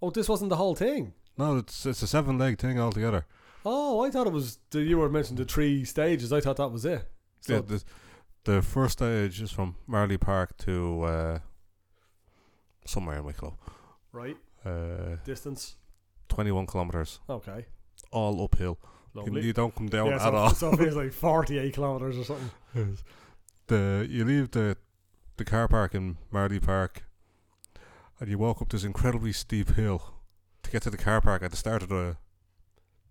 Oh, this wasn't the whole thing. No, it's it's a seven leg thing altogether. Oh, I thought it was. The, you were mentioning the three stages. I thought that was it. So, yeah, the, the first stage is from Marlay Park to uh, somewhere in Wicklow. right Uh, distance. 21 kilometres, Okay, all uphill. You, lovely. you don't come down yeah, at so, all. so it's like forty-eight kilometers or something. the you leave the the car park in Marlay Park, and you walk up this incredibly steep hill to get to the car park at the start of the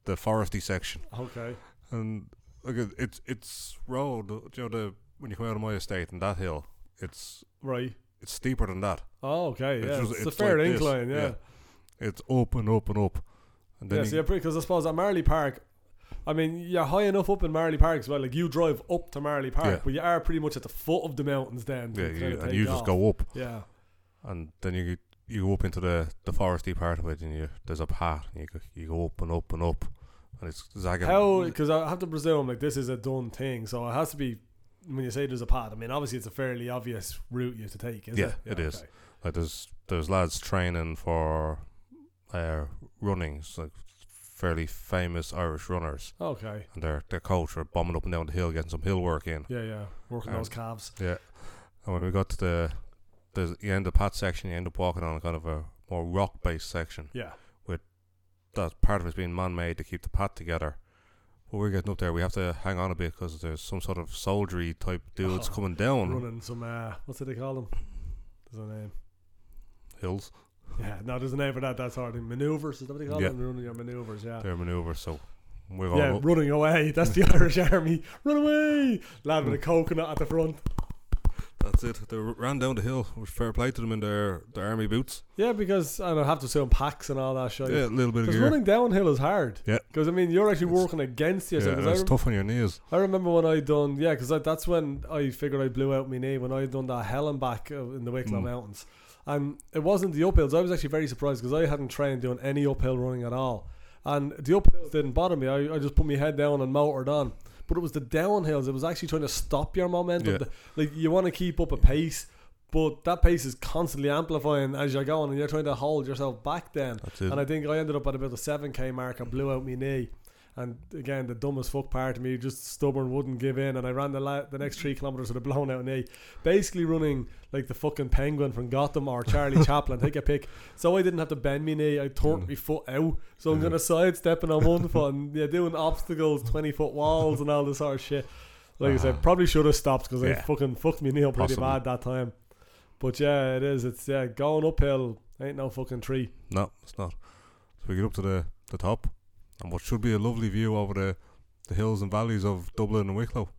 the foresty section. Okay. And like it- it's it's road, you know the when you come out of my estate and that hill, it's Right. it's steeper than that. Oh, okay. It's Yeah, just- it's, a fair like this, incline. yeah. Yeah. It's up and up and up, and then Yeah. So because I suppose at Marlay Park, I mean, you're high enough up in Marlay Park as well. Like you drive up to Marlay Park, Yeah. but you are pretty much at the foot of the mountains. Then, yeah, you, and you just go up, Yeah. and then you you go up into the the foresty part of it, and you there's a path, and you go, you go up and up and up, and it's zagging. How? Because I have to presume like this is a done thing, so it has to be when you say there's a path, I mean obviously it's a fairly obvious route you have to take, is Yeah, it? it is. Like there's there's lads training for uh, running, it's like fairly famous Irish runners, Okay. and their their coach are bombing up and down the hill, getting some hill work in. Yeah, yeah. Working Um, those calves. Yeah. And when we got to the the you end of the pat section, you end up walking on a kind of a more rock based section. Yeah. That part of it's being man made to keep the path together. But we're getting up there, we have to hang on a bit because there's some sort of soldiery type dudes Oh, coming down Running some uh what's it they call them? There's a name. hills. Yeah, no, there's a name for that. That's hard. Maneuvers, is that what they call Yeah. them? Running your maneuvers, yeah. Their manoeuvre. So we're Yeah, running away. That's the Irish army. Run away! Lad with a coconut at the front. That's it. They ran down the hill. Fair play to them in their, their army boots. Yeah, because I don't have to assume packs and all that shit. Yeah, a little bit of Because running downhill is hard. Yeah. Because I mean, you're actually It's- working against yourself. Yeah, it's rem- tough on your knees. I remember when I done yeah, because that's when I figured I blew out my knee when I done that hell and back uh, in the Wicklow Mm. Mountains, and it wasn't the uphills. I was actually very surprised because I hadn't trained doing any uphill running at all, and the uphills didn't bother me. I, I just put my head down and motored on. But it was the downhills. It was actually trying to stop your momentum. Yeah. Like you want to keep up a pace. But that pace is constantly amplifying as you're going, and you're trying to hold yourself back. Then, and I think I ended up at about the 7k mark. I blew out my knee. And again, the dumbest fuck part of me, just stubborn, wouldn't give in. And I ran the la- the next three kilometers with a blown out knee. Basically running like the fucking penguin from Gotham or Charlie Chaplin. Take a pick. So I didn't have to bend my knee. I turned Mm. my foot out. So I'm Yeah. going to sidestepping on one foot and yeah, doing obstacles, 20 foot walls and all this sort of shit. Like I said, probably should have stopped because I fucking fucked my knee up pretty Possibly. bad that time. But yeah, it is. It's yeah, going uphill ain't no fucking tree. No, it's not. So we get up to the, the top, and what should be a lovely view over the, the hills and valleys of Dublin and Wicklow.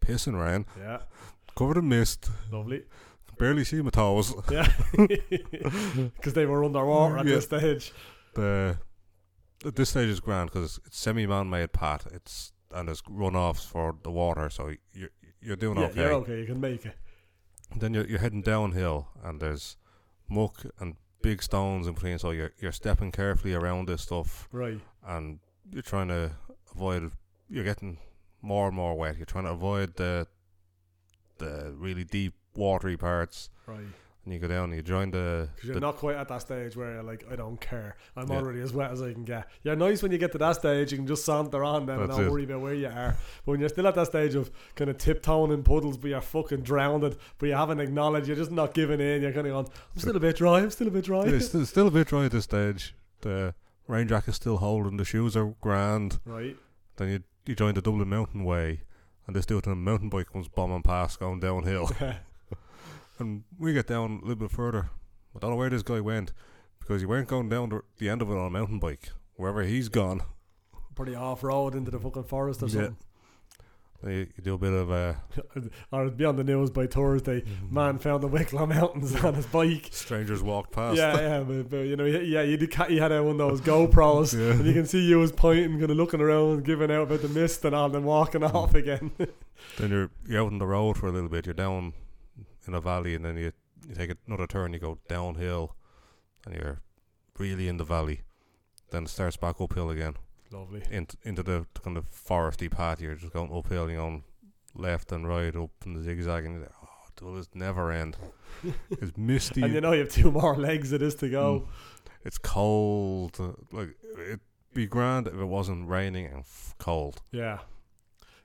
Pissing rain, Yeah, covered in mist, lovely. barely see my toes. Yeah, because they were underwater at Yeah. this stage. The at this stage is grand because it's semi man made pat. It's and there's runoffs for the water, so you're you're doing Yeah, okay. you're okay. You can make it. Then you're you're heading downhill, and there's muck and big stones in between. So you're you're stepping carefully around this stuff. Right. And you're trying to avoid you're getting more and more wet. You're trying to avoid the the really deep watery parts Right. and you go down and you join the, Because you're the not quite at that stage where you're like, I don't care. I'm Yeah. already as wet as I can get. You're nice when you get to that stage. You can just saunter on then and That's not it. worry about where you are. But when you're still at that stage of kind of tiptoeing in puddles, but you're fucking drowned, but you haven't acknowledged, you're just not giving in. You're kind of going, I'm still a bit dry. I'm still a bit dry. it's still, still a bit dry at this stage. The rain jacket's still holding, the shoes are grand. right. Then you you join the Dublin Mountain Way and this dude on a mountain bike comes bombing past going downhill. and we get down a little bit further. I don't know where this guy went because he weren't going down the, the end of it on a mountain bike. Wherever he's gone, Pretty off road into the fucking forest or Yeah. something. You, you do a bit of uh, or it'd be on the news by Thursday. Man found the Wicklow Mountains on his bike. strangers walked past. Yeah, yeah, but, but you know, yeah, you did, had uh, one of those GoPros, Yeah. and you can see you was pointing, kind of looking around, giving out about the mist and all, then walking off again. Then you're you're out on the road for a little bit. You're down in a valley, and then you you take another turn. You go downhill, and you're really in the valley. Then it starts back uphill again Lovely. into into the kind of foresty path. You're just going uphill. You're going left and right up in the zigzag, and you're like, oh, this never end? It's misty. And you know you have two more legs it is to go. Mm. it's cold. Like it'd be grand if it wasn't raining and f- cold. Yeah.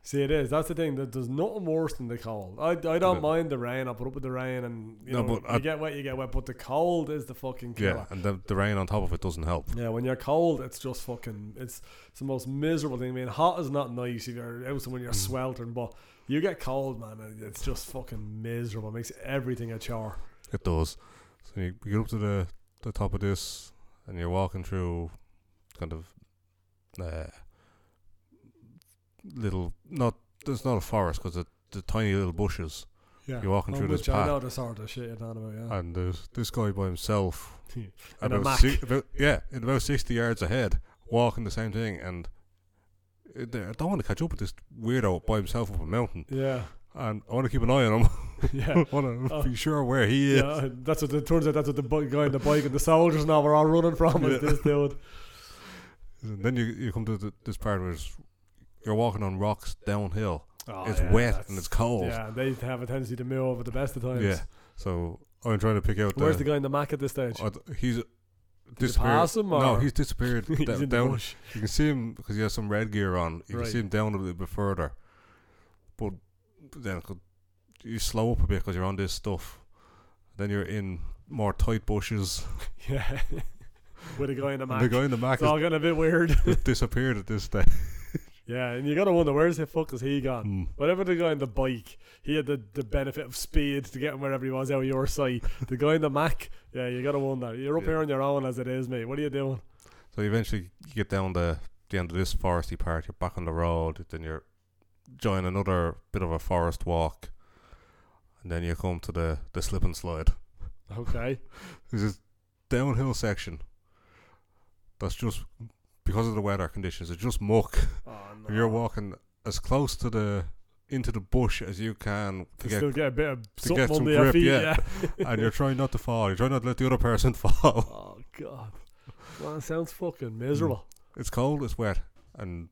See, it is. That's the thing. That there's nothing worse than the cold. I, I don't Yeah. mind the rain. I put up with the rain, and you No, know, but you I- get wet, you get wet. But the cold is the fucking killer. Yeah, and the, the rain on top of it doesn't help. Yeah, when you're cold, it's just fucking. It's, it's the most miserable thing. I mean, hot is not nice if you're out when you're Mm. sweltering, but you get cold, man. and It's just fucking miserable. It makes everything a chore. It does. So you, you get up to the, the top of this, and you're walking through kind of uh, little not. There's not a forest because the tiny little bushes, Yeah, You're walking On through this I path. know the sort of shit you're talking about. Yeah, and there's this guy by himself. In a about, Mac. si- about yeah, in about sixty yards ahead, walking the same thing, and uh, I don't want to catch up with this weirdo by himself up a mountain, yeah, and I want to keep an eye on him. yeah. I want to Oh. be sure where he is. Yeah, that's what it turns out. That's what the guy on the bike and the soldiers now are all running from. Is this dude? And then you you come to the, this part where it's- you're walking on rocks downhill, Oh, it's yeah, wet and it's cold. Yeah, they have a tendency to move at the best of times. Yeah. So I'm trying to pick out Where's the. the guy in the Mac at this stage? uh, he's disappeared. no, he's disappeared. He's Da- down, you can see him because he has some red gear on. You Right. can see him down a little bit further, but then you slow up a bit because you're on this stuff. Then you're in more tight bushes. Yeah. With a guy in the Mac. the guy in the Mac it's all getting a bit weird. disappeared at this stage. Yeah, and you gotta wonder where's the fuck is he gone? Mm. Whatever the guy on the bike, he had the, the benefit of speed to get him wherever he was out of your sight. the guy in the Mac, yeah, you gotta wonder. You're up Yeah. here on your own as it is, mate. What are you doing? So eventually you get down the, the end of this foresty part, you're back on the road, then you're join another bit of a forest walk, and then you come to the, the slip and slide. Okay. this is downhill section that's just because of the weather conditions, it's just muck. Oh, no. You're walking as close to the into the bush as you can to to get, still get a bit of to get some grip, feet. yeah. Yeah. and you're trying not to fall. You're trying not to let the other person fall. oh god. It sounds fucking miserable. It's cold, it's wet, and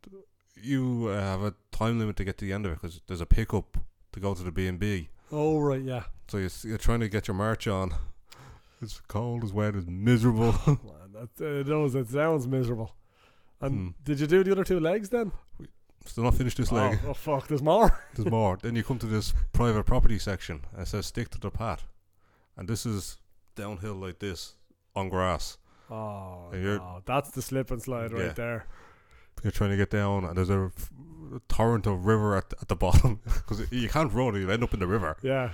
you uh, have a time limit to get to the end of it because there's a pickup to go to the B and B. Oh right, yeah. So you're, you're trying to get your march on. It's cold, it's wet, it's miserable. Man, that uh, knows it sounds miserable. And Hmm. did you do the other two legs then? Still not finished this leg. Oh, oh fuck, there's more. There's more. Then you come to this private property section and it says stick to the path. And this is downhill like this on grass. Oh, you're- no, that's the slip and slide right Yeah. there. You're trying to get down and there's a, torrent of river at, at the bottom because you can't run, you'll end up in the river. Yeah.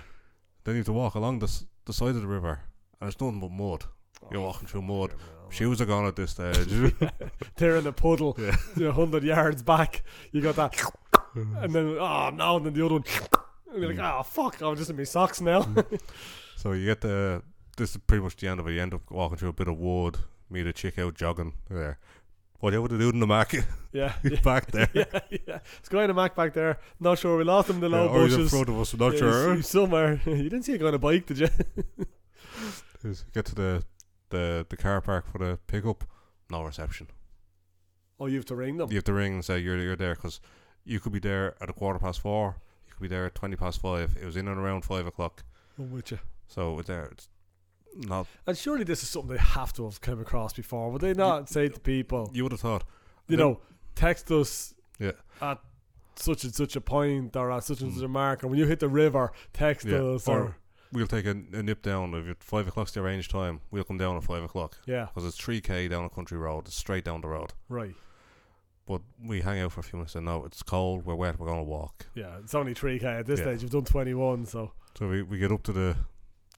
Then you have to walk along the, s- the side of the river and it's nothing but mud. You're Oh, walking through mud. Oh. man. Shoes are gone at this stage. They're in the puddle, Yeah. you know, 100 yards back. You got that. And then, ah, oh no, and then the other one. And you're like, oh fuck, I'm just in my socks now. Mm. so you get the. This is pretty much the end of it. You end up walking through a bit of wood, meet a chick out jogging there. What you would have do in the Mac? yeah. He's back there. yeah, yeah. It's going to Mac back there. Not sure. We lost him in the Yeah, low or he's in front of us, not Yeah, sure. he's- he's somewhere. you didn't see a guy on a bike, did you? Get to the, the the car park for the pickup. No reception. oh, you have to ring them. You have to ring and say you're you're there because you could be there at a quarter past four. You could be there at twenty past five. It was in and around five o'clock. I'm with you. So it's there. It's not. And surely this is something they have to have come across before. Would they not say to people, You would have thought. you know, text us Yeah. at such and such a point or at such and such mm. a mark, and when you hit the river, text Yeah, us or- or, We'll take a, a nip down. If it's five o'clock's the arranged time, we'll come down at five o'clock yeah, because it's three k down a country road. It's straight down the road. right, But we hang out for a few minutes and no, it's cold. We're wet. We're gonna walk. yeah. It's only three k at this Yeah. stage. You've done twenty one, so So we, we get up to the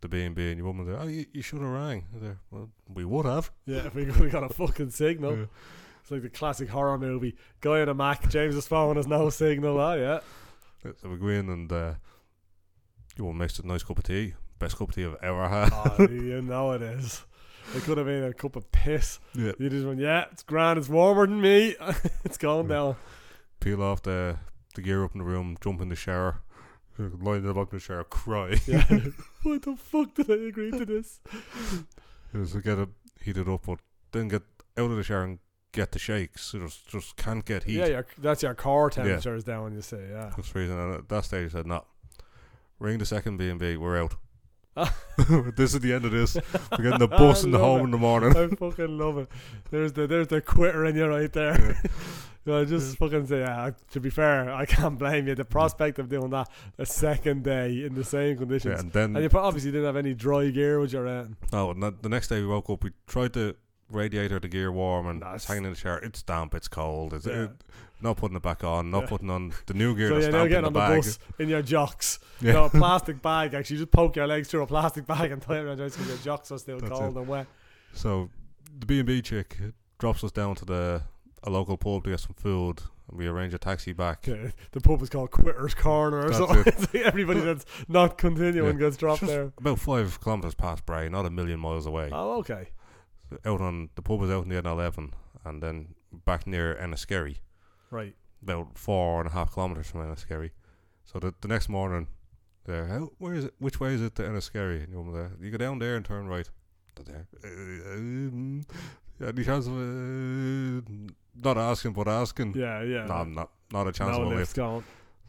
the B and B and your woman there. Oh, you, you should have rang. There, well, we would have. yeah, if we could have got a fucking signal. Yeah. It's like the classic horror movie. Guy on a Mac, James's phone has no signal. Oh yeah, So we go in and uh, you will makes a nice cup of tea. Best cup of tea I've ever had. oh, you know it is. It could have been a cup of piss. yeah. You just went, yeah, it's grand. It's warmer than me. it's going Yeah. down. Peel off the the gear up in the room. Jump in the shower. Lie in the bottom of the shower. Cry. Yeah. Why the fuck did I agree to this? Just to get it heated up, but then get out of the shower and get the shakes. So just just can't get heat. Yeah, your, that's your core temperature is down. You say, yeah. That's freezing. And at that stage, I said, "No, ring the second B and B. We're out. this is the end of this. We're getting the bus and the home it. in the morning." I fucking love it. There's the there's the quitter in you right there. I just fucking say, yeah, to be fair, I can't blame you. The prospect of doing that a second day in the same conditions. Yeah, and then And you obviously didn't have any dry gear with your end. oh, and the next day we woke up. We tried the radiator, the gear warm, and it's hanging in the shower. It's damp. It's cold. It's Yeah. it, not putting it back on. Not Yeah. putting on the new gear. So you're now in getting the on the bus in your jocks. Yeah. No, a plastic bag actually. You just poke your legs through a plastic bag and tie it around your because your jocks are still That's cold it. and wet. So the B and B chick drops us down to the a local pub to get some food, and we arrange a taxi back. Yeah, the pub is called Quitter's Corner or That's something. it. Everybody that's not continuing Yeah. gets dropped there. About five kilometres past Bray, not a million miles away. Oh, okay. Out on the pub was out in the N11, and then back near Enniskerry, Right. about four and a half kilometres from Enniskerry. So the, the next morning, there, how, where is it? Which way is it to Enniskerry? And you're there. You go down there and turn right. There. Uh, um, any chance of uh, not asking, but asking? Yeah, yeah. No, I'm not. Not a chance no of a lift. going.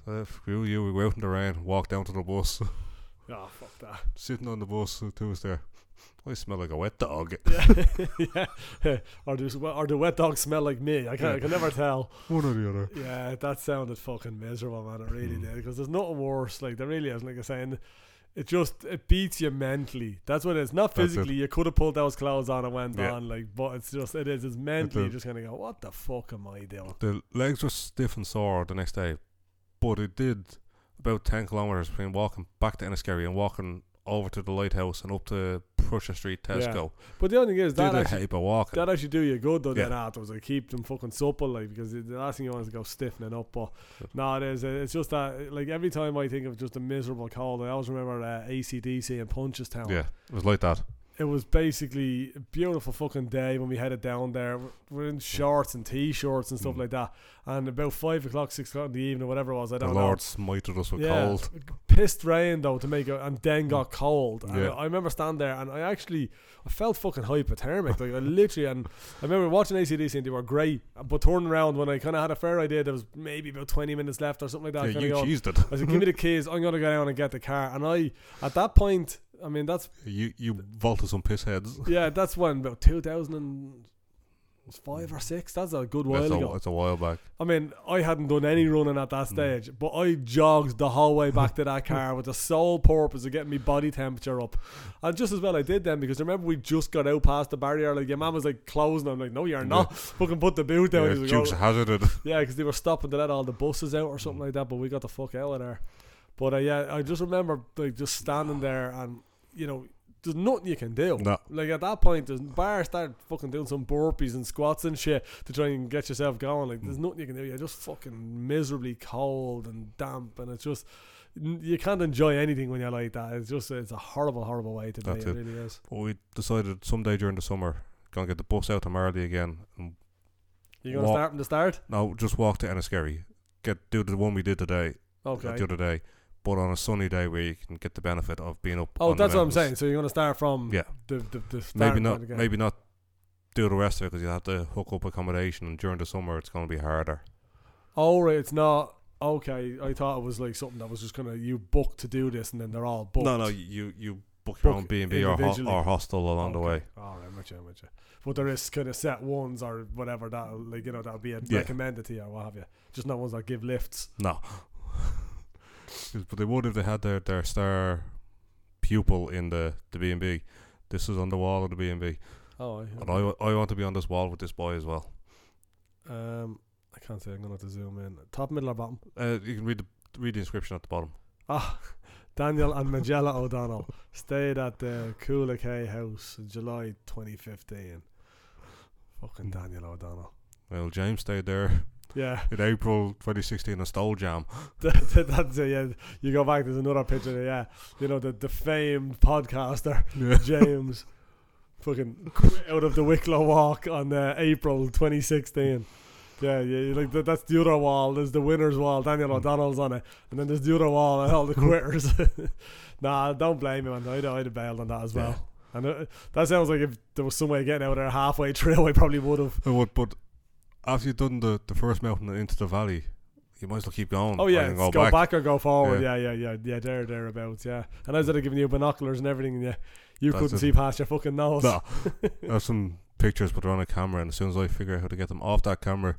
So screw you. We go out in the rain, walk down to the bus, Oh, fuck that. sitting on the bus. Two of us there. I smell like a wet dog. yeah. yeah. Or, does, or the wet dog smell like me? I, can, I can never tell. One or the other. Yeah, that sounded fucking miserable, man. It really Mm. did. Because there's nothing worse. Like, there really is. Like I saying, it just it beats you mentally. That's what it is. Not it. physically. You could have pulled those clothes on and went Yeah. on. Like, but it's just it is. It's mentally. You just gonna go, what the fuck am I doing? The legs were stiff and sore the next day, but it did about 10 kilometres between walking back to Enniskerry and walking over to the lighthouse and up to Prussia Street Tesco. But the only thing is that Did actually, walking. that actually do you good though. Then Yeah. afterwards, like keep them fucking supple, like because the last thing you want is to go stiffening up. But Yeah. no, it is. It's just that like every time I think of just a miserable cold, I always remember uh, ACDC in Punchestown. yeah, it was like that. It was basically a beautiful fucking day when we headed down there. We're- in shorts and t-shirts and stuff Mm. like that. And about five o'clock, six o'clock in the evening, or whatever it was, I don't Lord know. smited us with Yeah, cold. pissed rain though to make it, and then got cold. And Yeah. I remember standing there, and I actually I felt fucking hypothermic. Like I literally, and I remember watching ACDC and they were great. But turning around when I kind of had a fair idea, there was maybe about twenty minutes left or something like that. Yeah, you cheesed it. I said, "Give me the keys. I'm gonna go down and get the car." And I, at that point, I mean, that's you you vaulted some piss heads. yeah, that's when about 2005 or six. That's a good while That's a, ago. it's a while back. I mean, I hadn't done any running at that Mm. stage, but I jogged the whole way back to that car with the sole purpose of getting my body temperature up. And just as well I did then because remember we just got out past the barrier. Like your mum was like closing. I'm like, no, you're not. Fucking put the boot down. Yeah, like, Dukes "Oh." hazarded. Yeah, because they were stopping to let all the buses out or Mm. something like that. But we got the fuck out of there. But uh, yeah, I just remember like just standing there and you know there's nothing you can do. No. Like at that point, there's bar start fucking doing some burpees and squats and shit to try and get yourself going. Like there's Mm. nothing you can do. You're just fucking miserably cold and damp, and it's just you can't enjoy anything when you're like that. It's just it's a horrible, horrible way to be. It it. really is. But we decided someday during the summer, gonna get the bus out to Marlay again and You gonna What? start from the start? no, just walk to Enniskerry. Get do the one we did today, Okay. the other day, but on a sunny day where you can get the benefit of being up. Oh, that's what I'm saying. So you're gonna start from Yeah, the the, the maybe not. Maybe not do the rest of it because you have to hook up accommodation, and during the summer it's gonna be harder. Oh, right, it's not. Okay, I thought it was like something that was just gonna you book to do this and then they're all booked. No, no, you you book your Book own B and B or ho- or hostel along the way. All right, with you, you. But there is kind of set ones or whatever that like you know that'll be Yeah. recommended to you or what have you. Just not ones that give lifts. No. But they would if they had their, their star pupil in the the B and B. This is on the wall of the B and B, Oh, and I, I want to be on this wall with this boy as well. um, I can't say. I'm gonna have to zoom in. Top, middle, or bottom? Uh, you can read the read the inscription at the bottom. Ah, Daniel and Majella O'Donnell stayed at the Coolakay House in July 2015. Fucking Daniel O'Donnell. Well, James stayed there Yeah, in April 2016 a stole jam. that, that- that's it. Yeah, you go back. There's another picture. Yeah, you know the the famed podcaster Yeah. James, fucking out of the Wicklow Walk on uh, April 2016. Yeah, yeah, like that, that's the other wall. There's the winners wall. Daniel Mm. O'Donnell's on it, and then there's the other wall and all the quitters. nah, don't blame him. I'd, I'd have bailed on that as well. And uh, that sounds like if there was some way of getting out of there halfway through, I probably would have. Uh, But, but after you've done the, the first mountain into the valley, you might as well keep going. Oh yeah, and it's go, back. or go forward. Yeah. Yeah, yeah, yeah, yeah. There, thereabouts. Yeah. And as I was giving you binoculars and everything, and yeah, you That's couldn't it. see past your fucking nose. No. I have some pictures, but they're on a camera, and as soon as I figure out how to get them off that camera,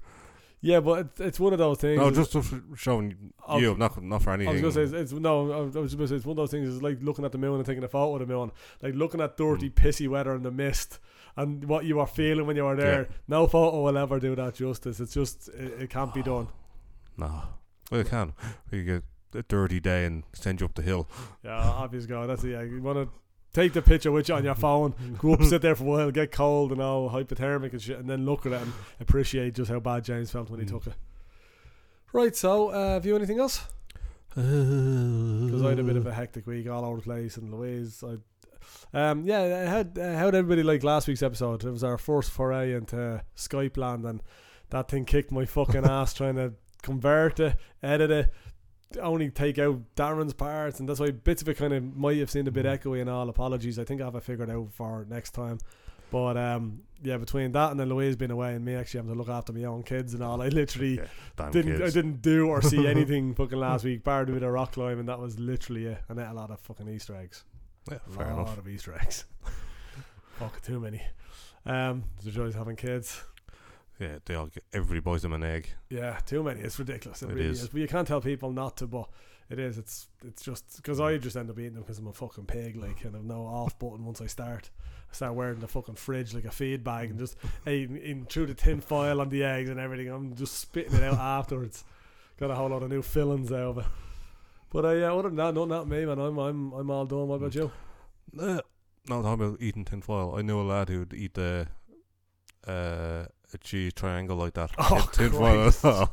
Yeah, but it's, it's one of those things. no, just, showing Okay. you, not not for anything. I was gonna say it's, it's no. I was just gonna say it's one of those things. It's like looking at the moon and taking a photo of the moon, like looking at dirty, Mm. pissy weather in the mist, and what you were feeling when you were there. No photo will ever do that justice. It's just it, it can't be done. no, well, it can. You get a dirty day and send you up the hill. Yeah, obvious go. That's it. Yeah, you want to take the picture with you on your phone, go up, sit there for a while, get cold and all hypothermic and shit, and then look at it and appreciate just how bad James felt when he Mm. took it. Right. So, uh, have you anything else? Because I had a bit of a hectic week all over the place, and Louise, I, um, yeah, how uh, how did everybody like last week's episode? It was our first foray into Skype land, and that thing kicked my fucking ass trying to convert it, edit it, only take out Darren's parts, and that's why bits of it kind of might have seemed a bit echoey and all. Apologies, I think I have it figured out for next time. But um, yeah, between that and then Louise being away and me actually having to look after my own kids and all, I literally Yeah, didn't kids. I didn't do or see anything fucking last week, bar with a rock climb, and. That was literally it. And ate a lot of fucking Easter eggs. Yeah, fair A lot enough. of Easter eggs. Fuck too many. Um, the joys of having kids. Yeah, they all get, everybody buys them an egg. Yeah, too many. It's ridiculous. It, It really is. is. But you can't tell people not to. But it is. It's it's just because I just end up eating them because I'm a fucking pig. Like, and I've no off button once I start. I start wearing the fucking fridge like a feed bag and just eating, eating through the tin foil on the eggs and everything. I'm just spitting it out afterwards. Got a whole lot of new fillings out of it. But uh, yeah, other than that, nothing at me, man. I'm I'm I'm all done. What about you? Uh, no, talking about eating tin foil. I knew a lad who'd eat the uh, a cheese triangle like that. Oh, in tin foil.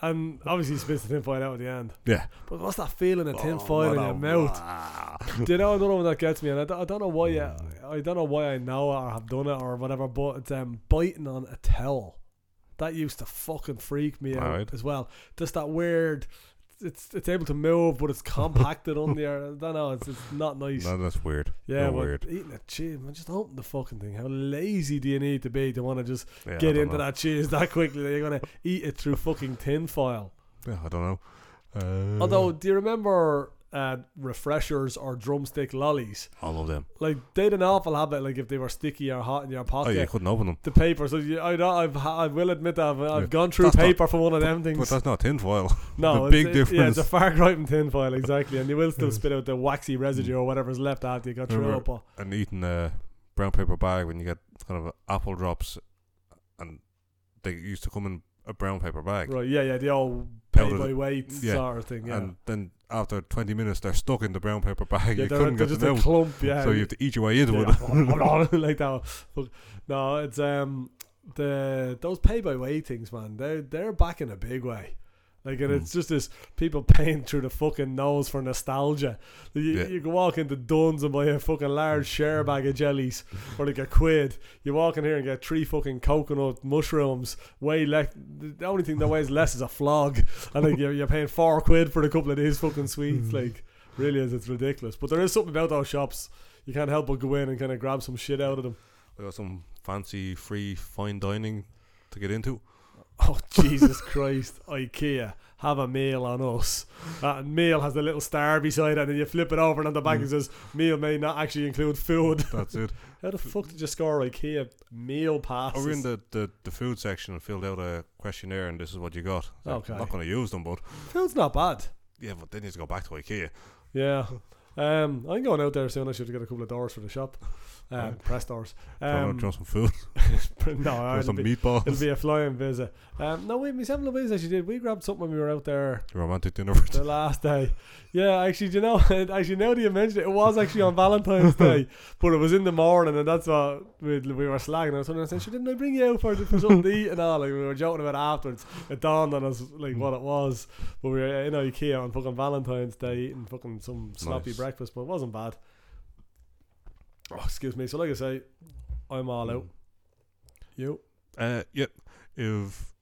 And obviously, he spits the tin foil out at the end. yeah. But what's that feeling of tin Oh, foil in your mouth? Do you know another one that gets me? And I don't, know why. I, I don't know why I know it or have done it or whatever. But it's um biting on a towel. That used to fucking freak me out as well. Just that weird. It's it's able to move, but it's compacted on there. I don't know. It's it's not nice. No, that's weird. yeah, no weird. eating a cheese, man, just open the fucking thing. How lazy do you need to be to want to just Yeah, get into know. that cheese that quickly? that You're gonna eat it through fucking tin foil. Yeah, I don't know. Uh, Although, do you remember uh, refreshers or drumstick lollies? all of them. Like they had an awful habit, like if they were sticky or hot in your pocket, Oh, pocket. you couldn't open them. The paper, so you, I know I've I will admit that I've, I've Yeah. gone through That's not- paper for one of them things. But that's not tinfoil. No, the big difference. Yeah, it's a far cry from tin foil, exactly, and you will still spit out the waxy residue or whatever's left after you got through it. And eating a brown paper bag when you get kind of apple drops, and they used to come in a brown paper bag. right, yeah, yeah, the old pay by weight yeah, sort of thing. Yeah, And then after 20 minutes, they're stuck in the brown paper bag. yeah, you they're, couldn't they're get just them a out. clump. Yeah, so you have to eat your way into it. Like that. Fuck. No, it's um the those pay by weight things, man. They're they're back in a big way. Like and Mm. it's just this people paying through the fucking nose for nostalgia. You, Yeah. you can walk into Dunnes and buy a fucking large share bag of jellies for like a quid. You walk in here and get three fucking coconut mushrooms. Way less. The only thing that weighs less is a flog, and like you're, you're paying four quid for a couple of these fucking sweets. Like really is, it's ridiculous. But there is something about those shops. You can't help but go in and kind of grab some shit out of them. We got some fancy free fine dining to get into. Oh Jesus Christ! IKEA have a meal on us. That meal has a little star beside it, and then you flip it over, and on the back it says "meal may not actually include food." That's it. How the fuck did you score IKEA meal passes? I were in the, the, the food section and filled out a questionnaire, and this is what you got. So Okay. I'm not going to use them, but Food's not bad. yeah, but then you have to go back to IKEA. Yeah. Um, I'm going out there soon. I should get a couple of doors for the shop. Um, Right. press doors. Do you want Um, to throw some food? no, it'll some be, meatballs? it'll be a flying visit. Um, no, wait, myself and Louise actually did. We grabbed something when we were out there Romantic dinner for the last day. Yeah, actually, do you know? Actually, now that you mentioned it, it was actually on Valentine's Day, but it was in the morning, and that's what we, we were slagging. I was I said, "Didn't I bring you out for, for something to eat and all?" Like we were joking about afterwards. It dawned on us like what it was. But we were in IKEA on fucking Valentine's Day eating fucking some sloppy Nice. breakfast, but it wasn't bad. Oh, excuse me. So, like I say, I'm all out. You? Uh, yep. If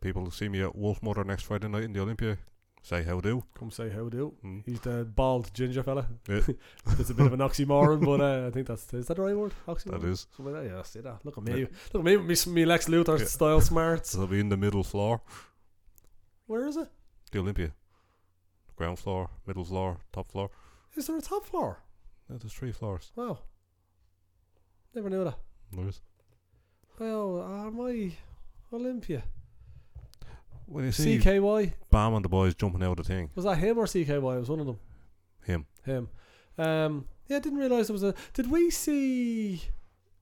people see me at Wolfmother next Friday night in the Olympia, say how do. Come say how do. Mm. He's the bald ginger fella. Yeah. it's a bit of an oxymoron, but uh, I think that's is that the right word? Oxymoron. That is. Something like that. Yeah, say that. Look at me. Yeah. Look at me with me, me Lex Luthor Yeah. style smarts. I'll be in the middle floor. Where is it? The Olympia. Ground floor, middle floor, top floor. Is there a top floor? Yeah, there's three floors. Wow. Never knew that. There is. Well, am I Olympia? When you see CKY? Bam and the boys jumping out of the thing, Was that him or CKY? It was one of them. him. Him. Um, yeah, I didn't realise it was a. Did we see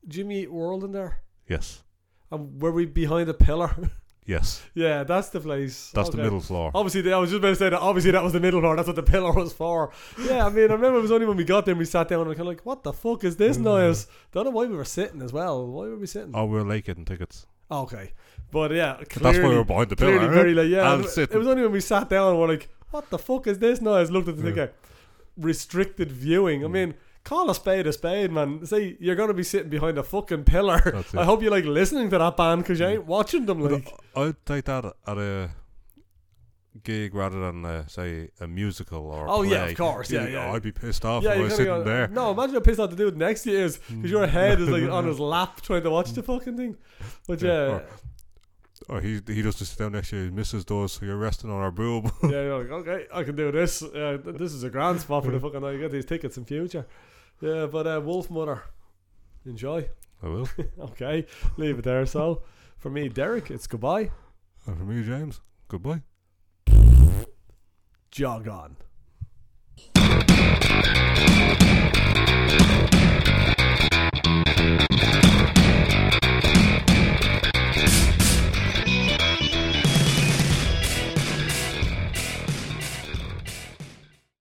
Jimmy Eat World in there? Yes. And were we behind a pillar? Yes. yeah, that's the place. That's the middle floor. Obviously, they- I was just about to say that. Obviously, that was the middle floor. That's what the pillar was for. Yeah, I mean, I remember it was only when we got there and we sat down and we kind of like, "What the fuck is this noise?" Don't know why we were sitting as well. Why were we sitting? Oh, we were late getting tickets. Okay, but yeah, clearly, that's why we were behind the pillar. clearly very late. Yeah, And it- was only when we sat down and we're like, "What the fuck is this noise?" Looked at the thing, Yeah. okay, restricted viewing. I Mm. mean. Call a spade a spade, man. Say you're gonna be sitting behind a fucking pillar. I hope you like listening to that band because you ain't watching them. Like, I'd take that at a gig rather than uh, say a musical or Oh, yeah, of course, yeah, yeah. I'd be pissed off Yeah, if I was sitting go, there. No, imagine how pissed off the dude next to you is because your head is like on his lap trying to watch the fucking thing. But Yeah, yeah, Or he he does just sit down next to you. His missus does. So you're resting on our boob. yeah, you're like, okay, I can do this. Uh, th- this is a grand spot for the fucking night. You get these tickets in future. Yeah, but uh, Wolfmother, enjoy. I will. okay, leave it there. So, for me, Derek, it's goodbye. And for me, James, goodbye. Jog on.